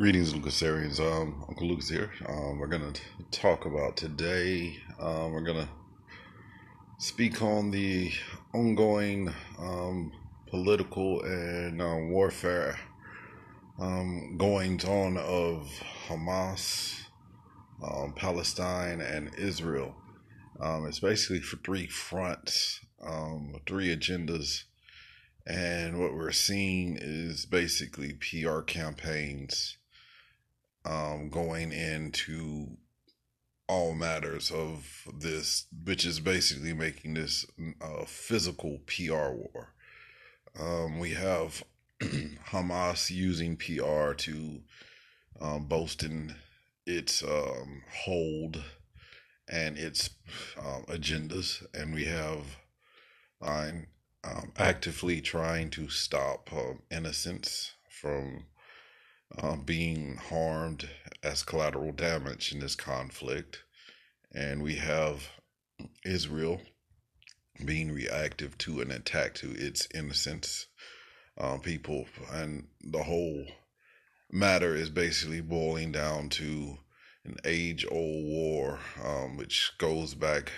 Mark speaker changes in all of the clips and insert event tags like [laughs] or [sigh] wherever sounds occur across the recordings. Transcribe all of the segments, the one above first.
Speaker 1: Greetings, Lucasarians. Um, Uncle Lucas here. Um, we're going to talk about today. Um, we're going to speak on the ongoing um, political and uh, warfare um, goings on of Hamas, um, Palestine, and Israel. It's basically for three fronts, three agendas. And what we're seeing is basically PR campaigns um, going into all matters of this, which is basically making this a physical PR war. Um, we have [clears throat] Hamas using PR to um, boasting its um, hold and its um, agendas, and we have um, actively trying to stop um, innocents from uh, being harmed as collateral damage in this conflict. And we have Israel being reactive to an attack to its innocence uh, people. And the whole matter is basically boiling down to an age old war, um, which goes back,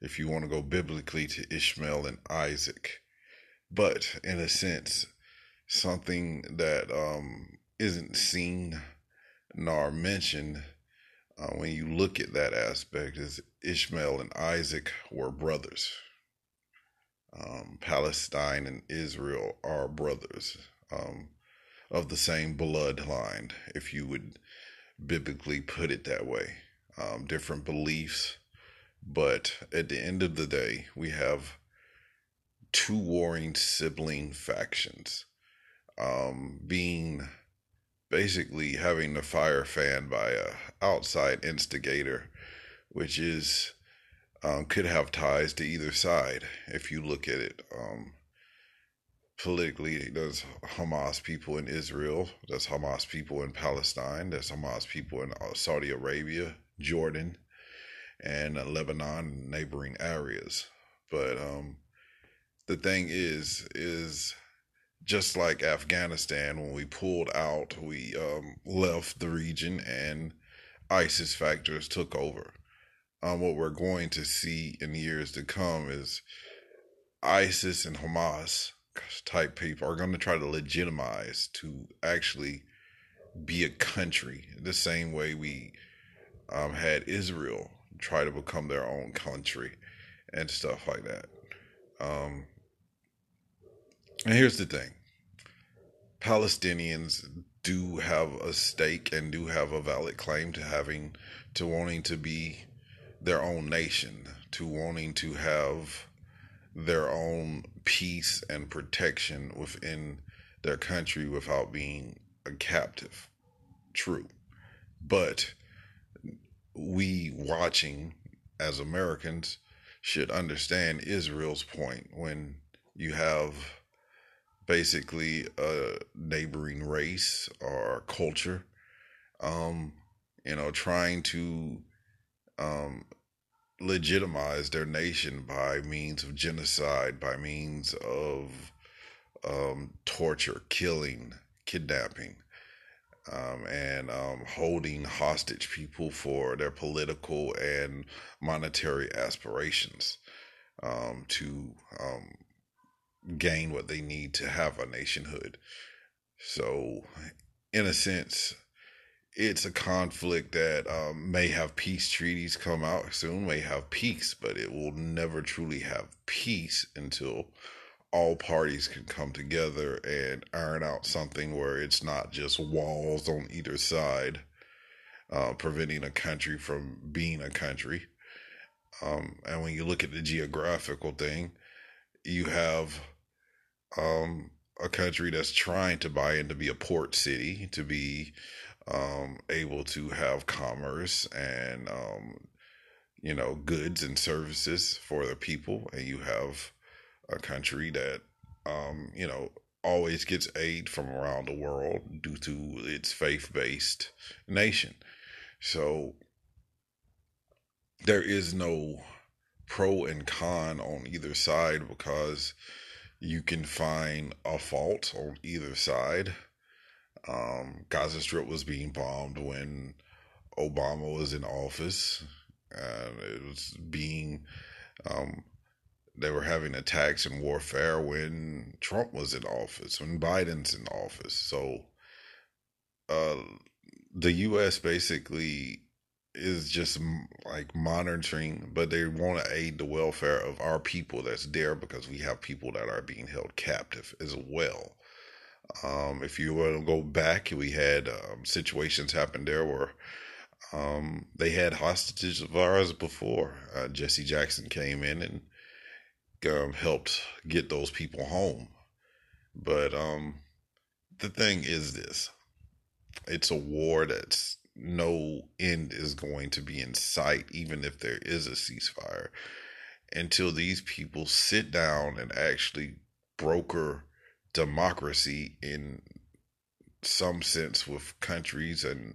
Speaker 1: if you want to go biblically, to Ishmael and Isaac. But in a sense, something that um, isn't seen nor mentioned uh, when you look at that aspect is Ishmael and Isaac were brothers. Um, Palestine and Israel are brothers um, of the same bloodline, if you would biblically put it that way. Um, different beliefs, but at the end of the day, we have two warring sibling factions um, being basically having the fire fanned by a outside instigator, which is um, could have ties to either side if you look at it. Um, politically, there's Hamas people in Israel, there's Hamas people in Palestine, there's Hamas people in uh, Saudi Arabia, Jordan, and uh, Lebanon, neighboring areas. But um, the thing is, is just like Afghanistan, when we pulled out, we um, left the region and ISIS factors took over. Um, what we're going to see in years to come is ISIS and Hamas type people are going to try to legitimize to actually be a country the same way we um, had Israel try to become their own country and stuff like that. Um, and here's the thing Palestinians do have a stake and do have a valid claim to having, to wanting to be their own nation, to wanting to have their own peace and protection within their country without being a captive. True. But we watching as Americans should understand Israel's point when you have basically a neighboring race or culture, um, you know, trying to um, legitimize their nation by means of genocide, by means of um, torture, killing, kidnapping, um, and um, holding hostage people for their political and monetary aspirations um, to um, gain what they need to have a nationhood. So, in a sense, it's a conflict that um, may have peace treaties come out soon, may have peace, but it will never truly have peace until all parties can come together and iron out something where it's not just walls on either side, uh, preventing a country from being a country. Um, and when you look at the geographical thing, you have um, a country that's trying to buy in to be a port city, to be um, able to have commerce and um, you know goods and services for the people, and you have a country that um, you know always gets aid from around the world due to its faith-based nation. So there is no pro and con on either side because you can find a fault on either side. Um, Gaza Strip was being bombed when Obama was in office, and it was being um, they were having attacks and warfare when Trump was in office, when Biden's in office. So, uh, the U.S. basically is just like monitoring, but they want to aid the welfare of our people that's there because we have people that are being held captive as well. Um, if you want to go back, we had um, situations happen there where um, they had hostages of ours before. Uh, Jesse Jackson came in and um, helped get those people home. But um, the thing is this it's a war that's no end is going to be in sight, even if there is a ceasefire, until these people sit down and actually broker democracy in some sense with countries and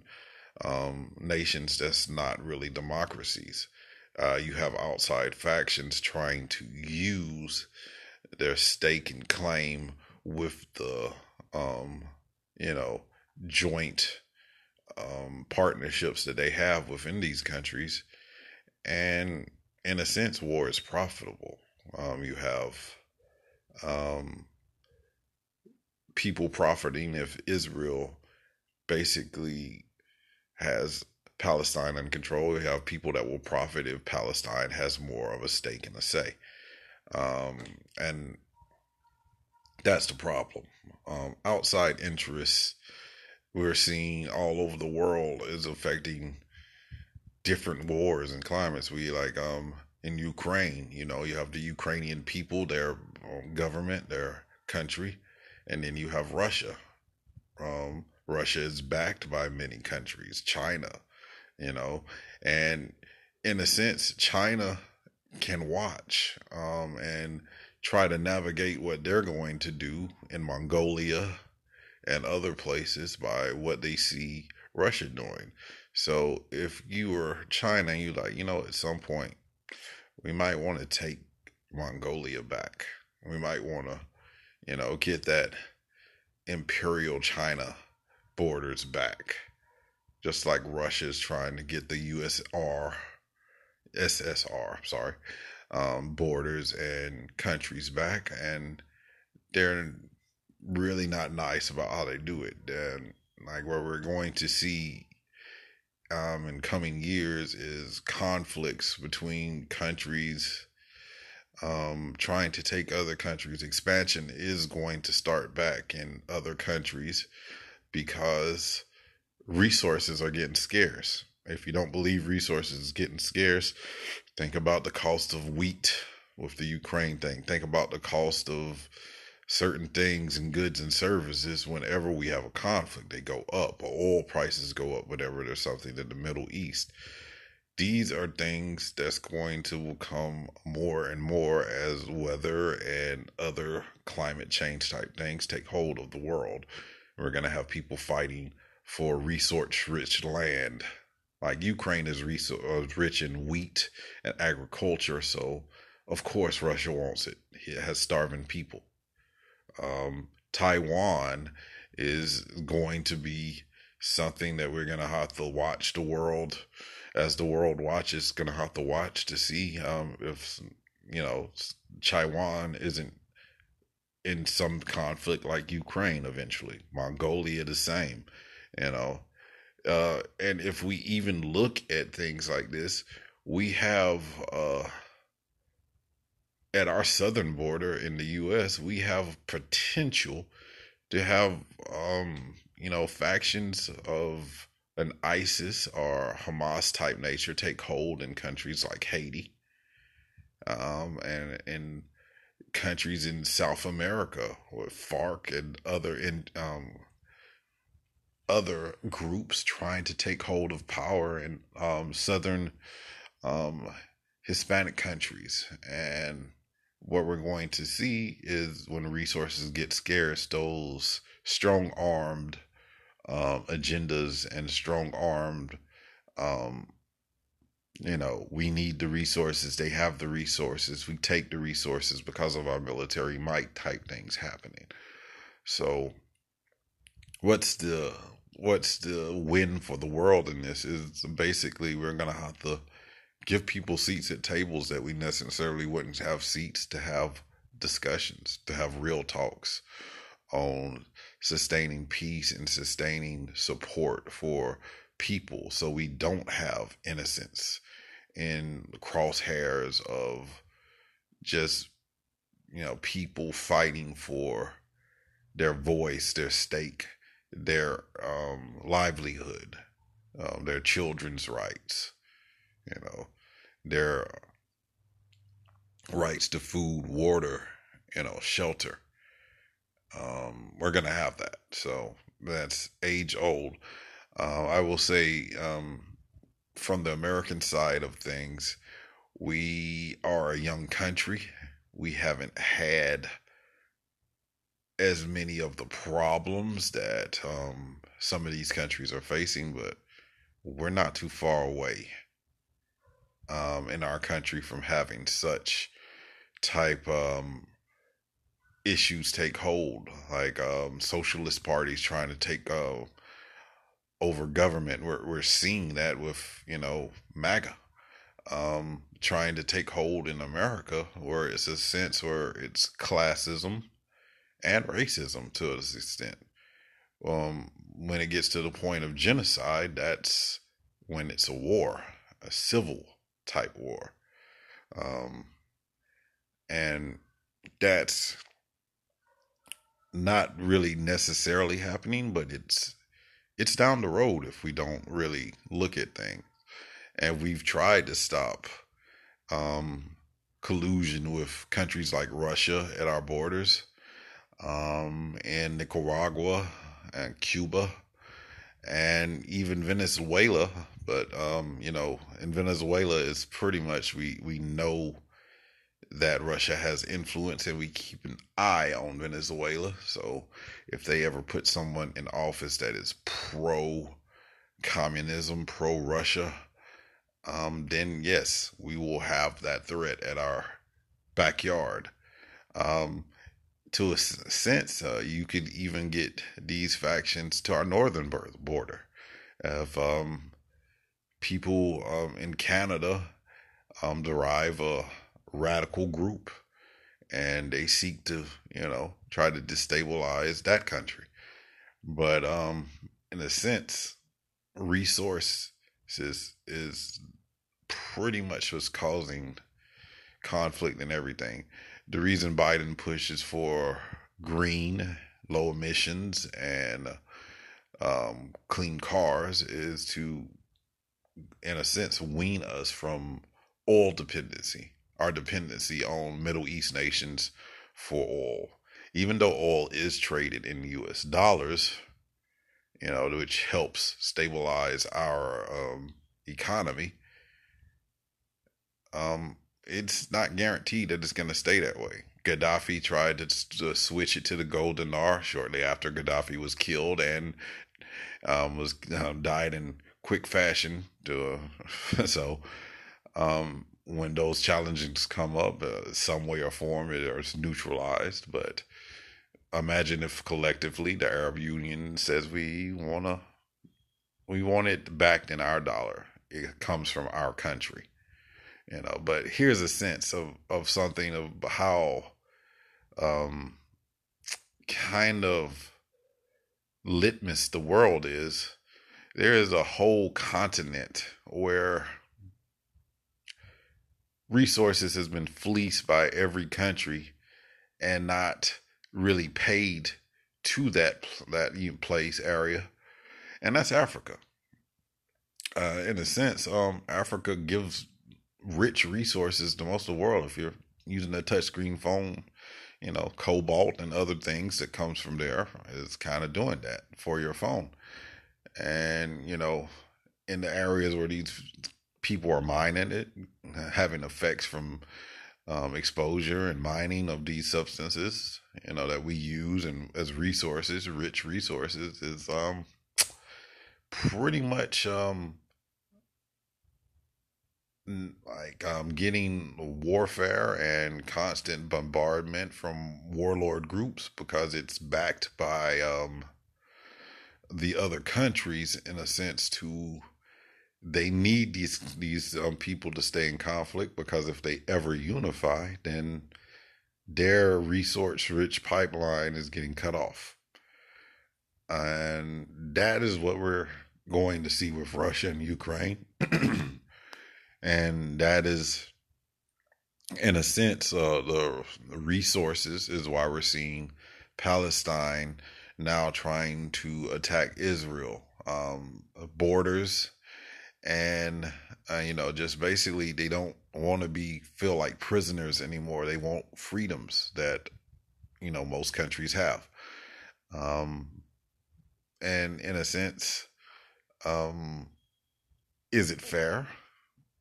Speaker 1: um, nations that's not really democracies. Uh, you have outside factions trying to use their stake and claim with the, um, you know, joint um, partnerships that they have within these countries. And in a sense, war is profitable. Um, you have um, people profiting if Israel basically has Palestine in control. You have people that will profit if Palestine has more of a stake in a say. Um, and that's the problem. Um, outside interests we're seeing all over the world is affecting different wars and climates. We like um in Ukraine, you know, you have the Ukrainian people, their um, government, their country, and then you have Russia. Um, Russia is backed by many countries, China, you know, and in a sense, China can watch um, and try to navigate what they're going to do in Mongolia and other places by what they see Russia doing. So if you were China you like, you know, at some point we might want to take Mongolia back. We might want to, you know, get that imperial China borders back. Just like Russia's trying to get the USR, SSR, sorry, um, borders and countries back. And they're really not nice about how they do it. And like what we're going to see um, in coming years is conflicts between countries um, trying to take other countries. Expansion is going to start back in other countries because resources are getting scarce. If you don't believe resources is getting scarce, think about the cost of wheat with the Ukraine thing. Think about the cost of certain things and goods and services whenever we have a conflict they go up oil prices go up whenever there's something in the middle east. These are things that's going to become more and more as weather and other climate change type things take hold of the world. We're going to have people fighting for resource rich land. Like ukraine is uh, rich in wheat and agriculture so of course russia wants it. It has starving people um, Taiwan is going to be something that we're going to have to watch the world as the world watches going to have to watch to see um, if you know Taiwan isn't in some conflict like Ukraine eventually. Mongolia the same you know? Uh, and if we even look at things like this we have uh, at our southern border in the U.S., we have potential to have, um, you know, factions of an ISIS or Hamas type nature take hold in countries like Haiti, um, and in countries in South America with FARC and other in um, other groups trying to take hold of power in um, southern um, Hispanic countries and what we're going to see is when resources get scarce, those strong armed um, agendas and strong armed, um, you know, we need the resources. They have the resources. We take the resources because of our military might type things happening. So what's the what's the win for the world in this is basically we're gonna have to give people seats at tables that we necessarily wouldn't have seats to have discussions, to have real talks on sustaining peace and sustaining support for people so we don't have innocence in crosshairs of just you know people fighting for their voice their stake their um, livelihood um, their children's rights you know their rights to food water you know shelter. Um, we're gonna have that. So that's age old. Uh, i will say um, from the American side of things, we are a young country. We haven't had as many of the problems that um, some of these countries are facing, but we're not too far away um, in our country from having such type um, issues take hold, like um, socialist parties trying to take uh, over government. We're we're seeing that with you know MAGA um, trying to take hold in America, where it's a sense where it's classism and racism to this extent. Um, when it gets to the point of genocide, that's when it's a war, a civil type war, um, and that's not really necessarily happening, but it's it's down the road if we don't really look at things. And we've tried to stop um, collusion with countries like Russia at our borders, um, and Nicaragua and Cuba, and even Venezuela. But um, you know, in Venezuela, it's pretty much we we know that Russia has influence and we keep an eye on Venezuela. So if they ever put someone in office that is pro communism, pro Russia, um, then yes, we will have that threat at our backyard. Um, to a sense, uh, you could even get these factions to our northern border. If um, people um, in Canada um, derive a radical group and they seek to, you know, try to destabilize that country. But um in a sense, resources is pretty much what's causing conflict and everything. The reason Biden pushes for green, low emissions, and um, clean cars is to, in a sense, wean us from oil dependency our dependency on Middle East nations for oil. Even though oil is traded in US dollars, you know, which helps stabilize our um, economy, um, it's not guaranteed that it's going to stay that way. Gaddafi tried to, to, switch it to the gold dinar shortly after Gaddafi was killed and um, was um, died in quick fashion. To [laughs] so um, when those challenges come up, uh, some way or form, it is neutralized. But imagine if collectively the Arab Union says we wanna, we want it backed in our dollar. It comes from our country, you know. But here's a sense of of something of how, um, kind of litmus the world is. There is a whole continent where resources has been fleeced by every country and not really paid to that that place area, and that's Africa. Uh, in a sense, um, Africa gives rich resources to most of the world. If you're using a touchscreen phone, you know, cobalt and other things that comes from there is kind of doing that for your phone. And you know, in the areas where these people are mining it, having effects from um, exposure and mining of these substances, you know, that we use and as resources, rich resources, is um, pretty much um, like um, getting warfare and constant bombardment from warlord groups because it's backed by um, the other countries in a sense to they need these these um, people to stay in conflict because if they ever unify, then their resource rich pipeline is getting cut off. And that is what we're going to see with Russia and Ukraine. [clears throat] and that is, in a sense, uh, the resources is why we're seeing Palestine now trying to attack Israel. Um, borders. And uh, you know just basically they don't want to be feel like prisoners anymore. They want freedoms that you know most countries have. Um and in a sense um is it fair?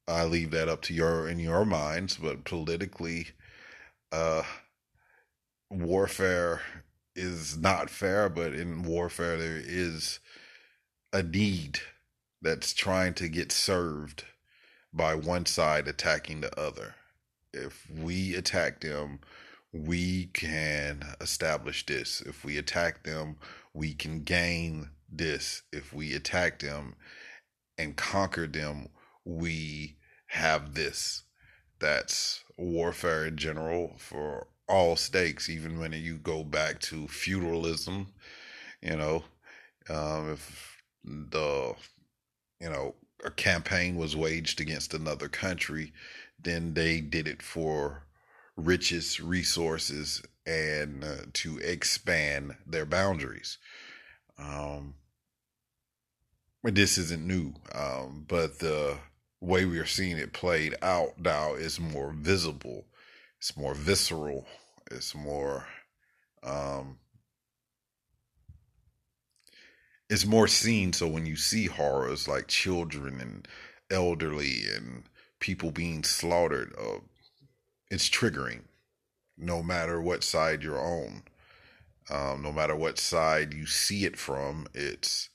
Speaker 1: I leave that up to your in your minds but politically uh warfare is not fair but in warfare there is a need that's trying to get served by one side attacking the other. If we attack them, we can establish this. If we attack them, we can gain this. If we attack them and conquer them, we have this. That's warfare in general for all stakes, even when you go back to feudalism, you know, um, if the you know, a campaign was waged against another country, then they did it for riches, resources, and uh, to expand their boundaries. Um, this isn't new, um, but the way we are seeing it played out now is more visible. It's more visceral. It's more um, it's more seen. So when you see horrors like children and elderly and people being slaughtered uh, it's triggering no matter what side you're on. Um, no matter what side you see it from it's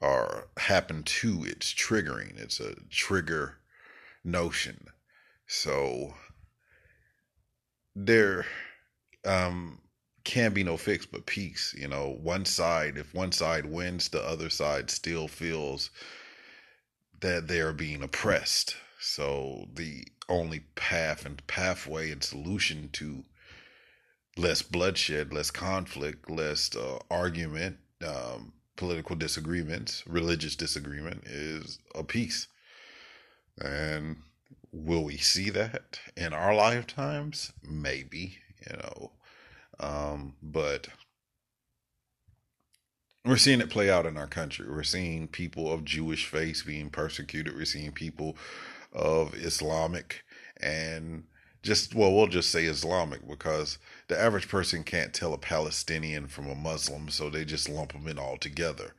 Speaker 1: or happen to it's triggering. It's a trigger notion. So there um can be no fix but peace. You know, one side, if one side wins, the other side still feels that they are being oppressed. So the only path and pathway and solution to less bloodshed, less conflict, less uh, argument, um, political disagreements, religious disagreement is a peace. And will we see that in our lifetimes? Maybe, you know. Um, but we're seeing it play out in our country. We're seeing people of Jewish faith being persecuted. We're seeing people of Islamic and just, well, we'll just say Islamic because the average person can't tell a Palestinian from a Muslim, so they just lump them in all together,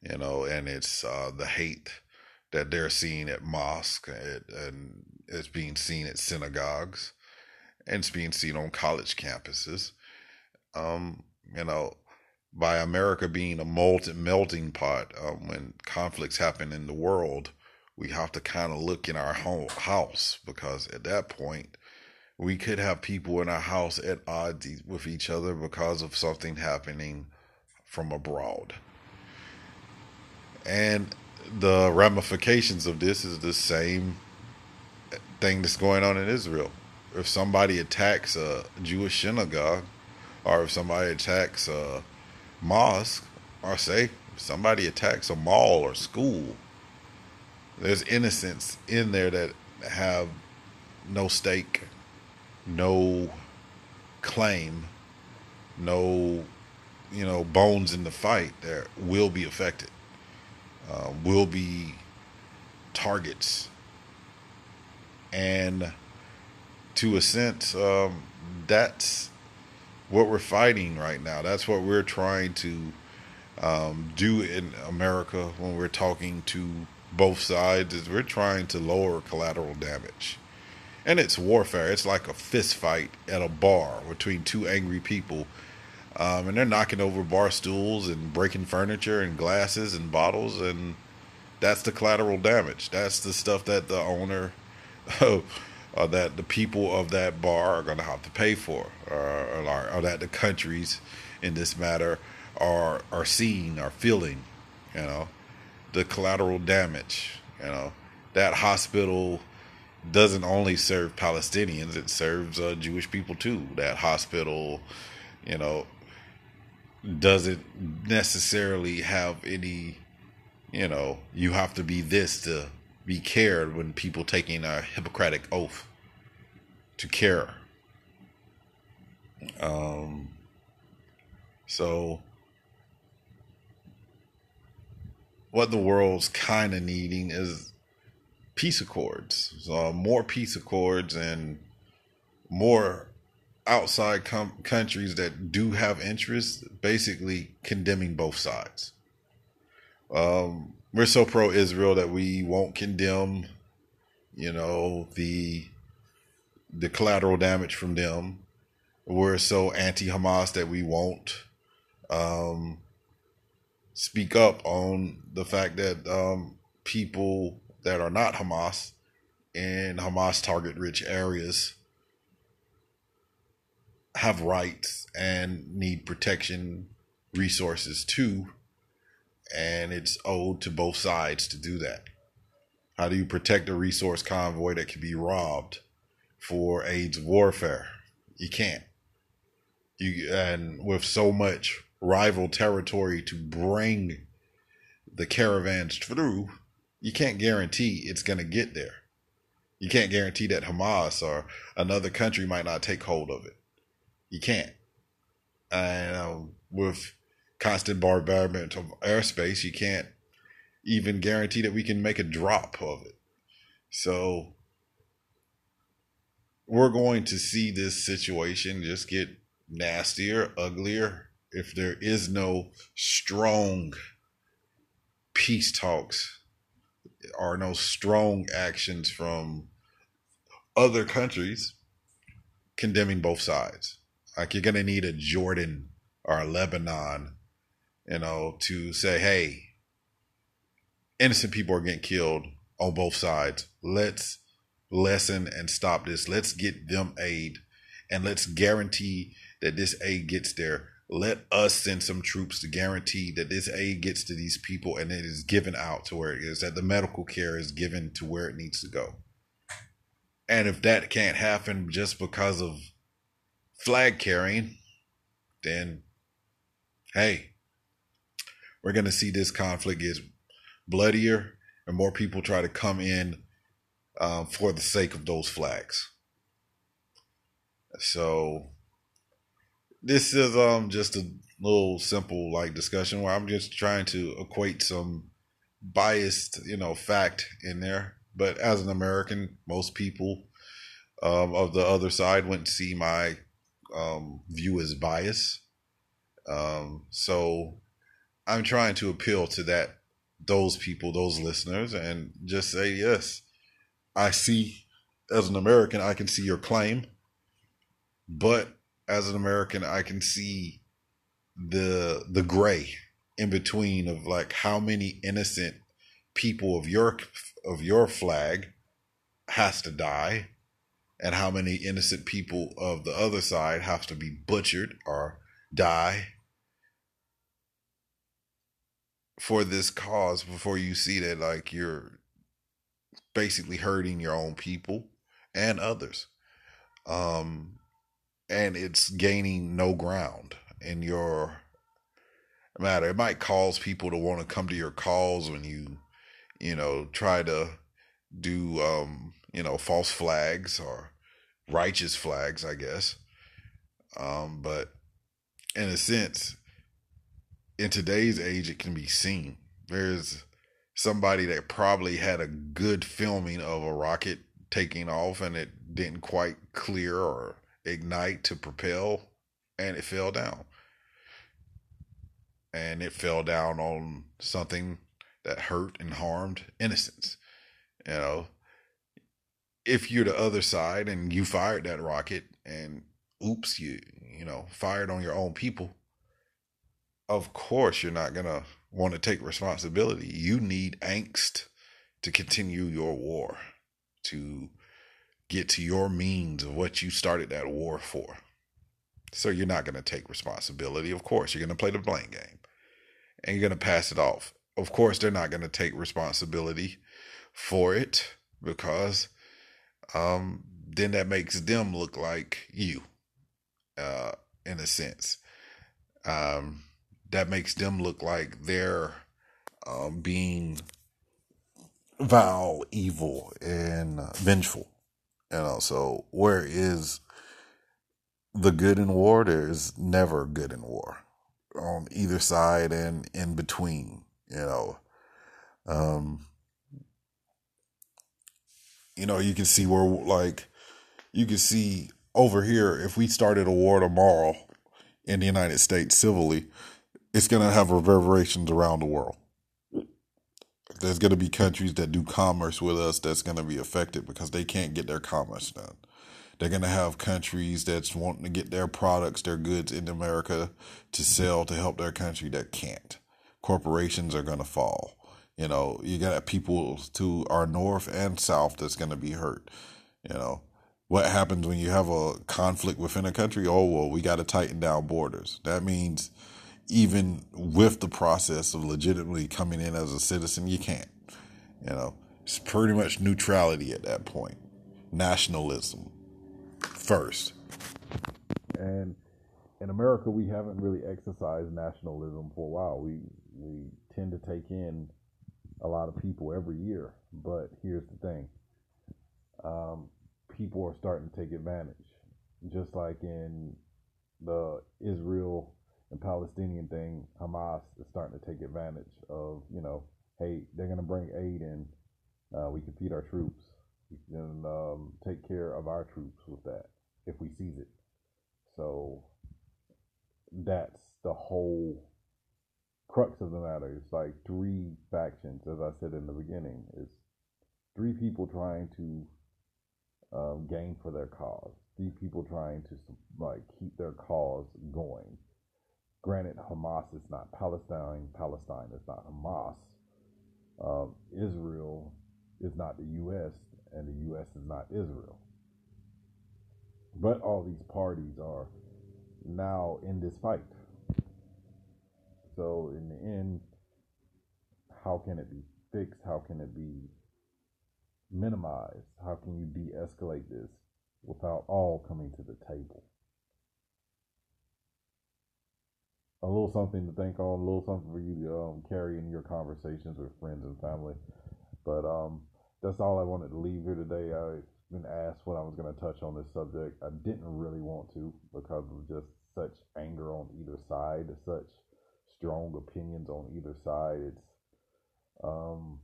Speaker 1: you know, and it's uh, the hate that they're seeing at mosque and it's being seen at synagogues and it's being seen on college campuses um, you know, by America being a melting pot, um, when conflicts happen in the world, we have to kind of look in our home house because at that point, we could have people in our house at odds with each other because of something happening from abroad. And the ramifications of this is the same thing that's going on in Israel. If somebody attacks a Jewish synagogue, or if somebody attacks a mosque, or say somebody attacks a mall or school, there's innocents in there that have no stake, no claim, no you know bones in the fight that will be affected, uh, will be targets, and to a sense, um, that's what we're fighting right now. That's what we're trying to um, do in America when we're talking to both sides. Is we're trying to lower collateral damage, and it's warfare. It's like a fist fight at a bar between two angry people, um, and they're knocking over bar stools and breaking furniture and glasses and bottles, and that's the collateral damage. That's the stuff that the owner. [laughs] uh, that the people of that bar are going to have to pay for, or, or, or, that the countries in this matter are are seeing, are feeling. You know, the collateral damage. You know, that hospital doesn't only serve Palestinians; it serves uh, Jewish people too. That hospital, you know, doesn't necessarily have any. You know, you have to be this to be cared when people taking a Hippocratic oath to care. Um, so, what the world's kind of needing is peace accords, so more peace accords, and more outside com- countries that do have interests, basically condemning both sides. Um, we're so pro Israel that we won't condemn, you know, the the collateral damage from them. We're so anti Hamas that we won't um, speak up on the fact that um, people that are not Hamas in Hamas target rich areas have rights and need protection resources too and it's owed to both sides to do that. How do you protect a resource convoy that can be robbed for AIDS warfare? You can't. You and with so much rival territory to bring the caravans through, you can't guarantee it's going to get there. You can't guarantee that Hamas or another country might not take hold of it. You can't. And um, with constant bombardment of airspace, you can't even guarantee that we can make a drop of it. So we're going to see this situation just get nastier, uglier, if there is no strong peace talks or no strong actions from other countries condemning both sides. Like you're going to need a Jordan or a Lebanon you know, to say, hey, innocent people are getting killed on both sides. Let's lessen and stop this. Let's get them aid and let's guarantee that this aid gets there. Let us send some troops to guarantee that this aid gets to these people and it is given out to where it is, that the medical care is given to where it needs to go. And if that can't happen just because of flag carrying, then hey, we're going to see this conflict get bloodier and more people try to come in um, for the sake of those flags. So this is um just a little simple like discussion where I'm just trying to equate some biased, you know, fact in there. But as an American, most people um, of the other side wouldn't see my um, view as bias. Um, so I'm trying to appeal to that those people, those listeners, and just say yes. I see as an American, I can see your claim, but as an American, I can see the the gray in between of like how many innocent people of your of your flag has to die and how many innocent people of the other side have to be butchered or die for this cause before you see that like you're basically hurting your own people and others. Um and it's gaining no ground in your matter. It might cause people to want to come to your calls when you you know try to do um you know false flags or righteous flags i guess. Um but in a sense in today's age, it can be seen. There's somebody that probably had a good filming of a rocket taking off and it didn't quite clear or ignite to propel and it fell down. And it fell down on something that hurt and harmed innocents. You know, if you're the other side and you fired that rocket and oops, you you know, fired on your own people, of course you're not going to want to take responsibility. You need angst to continue your war, to get to your means of what you started that war for. So you're not going to take responsibility. Of course, you're going to play the blame game and you're going to pass it off. of course, they're not going to take responsibility for it because um, then that makes them look like you, uh, in a sense. Um, that makes them look like they're um, being vile, evil, and vengeful. You know, so where is the good in war? There's never good in war on either side and in between. You know, um, you know, you can see where like you can see over here if we started a war tomorrow in the United States civilly, it's going to have reverberations around the world. There's going to be countries that do commerce with us that's going to be affected because they can't get their commerce done. They're going to have countries that's wanting to get their products, their goods in America to sell to help their country that can't. Corporations are going to fall. You know, you got people to our north and south that's going to be hurt. You know, what happens when you have a conflict within a country? Oh, well, we got to tighten down borders. That means even with the process of legitimately coming in as a citizen, you can't. You know, it's pretty much neutrality at that point. Nationalism first. And in America, we haven't really exercised nationalism for a while. We we tend to take in a lot of people every year, but here's the thing: um, people are starting to take advantage, just like in the Israel and Palestinian thing. Hamas is starting to take advantage of you know, hey, they're going to bring aid in. Uh, we can feed our troops. We can um, take care of our troops with that if we seize it. So that's the whole crux of the matter. It's like three factions, as I said in the beginning. It's three people trying to um, gain for their cause. Three people trying to like keep their cause going. Granted, Hamas is not Palestine. Palestine is not Hamas. Um, Israel is not the U.S. and the U.S. is not Israel. But all these parties are now in this fight. So in the end, how can it be fixed? How can it be minimized? How can you de-escalate this without all coming to the table? A little something to think on, a little something for you to um, carry in your conversations with friends and family. But um, that's all I wanted to leave here today. I've been asked what I was going to touch on this subject. I didn't really want to because of just such anger on either side, such strong opinions on either side. It's um,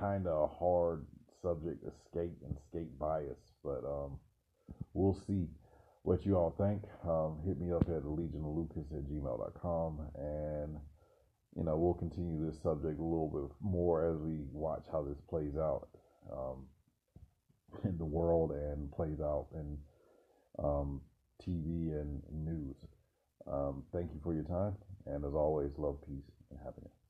Speaker 1: kind of a hard subject, escape and escape bias, but um, we'll see what you all think. Um, hit me up at legionlucas at gmail.com and you know we'll continue this subject a little bit more as we watch how this plays out um, [laughs] in the world and plays out in um, TV and news. Um, thank you for your time. And as always, love, peace, and happiness.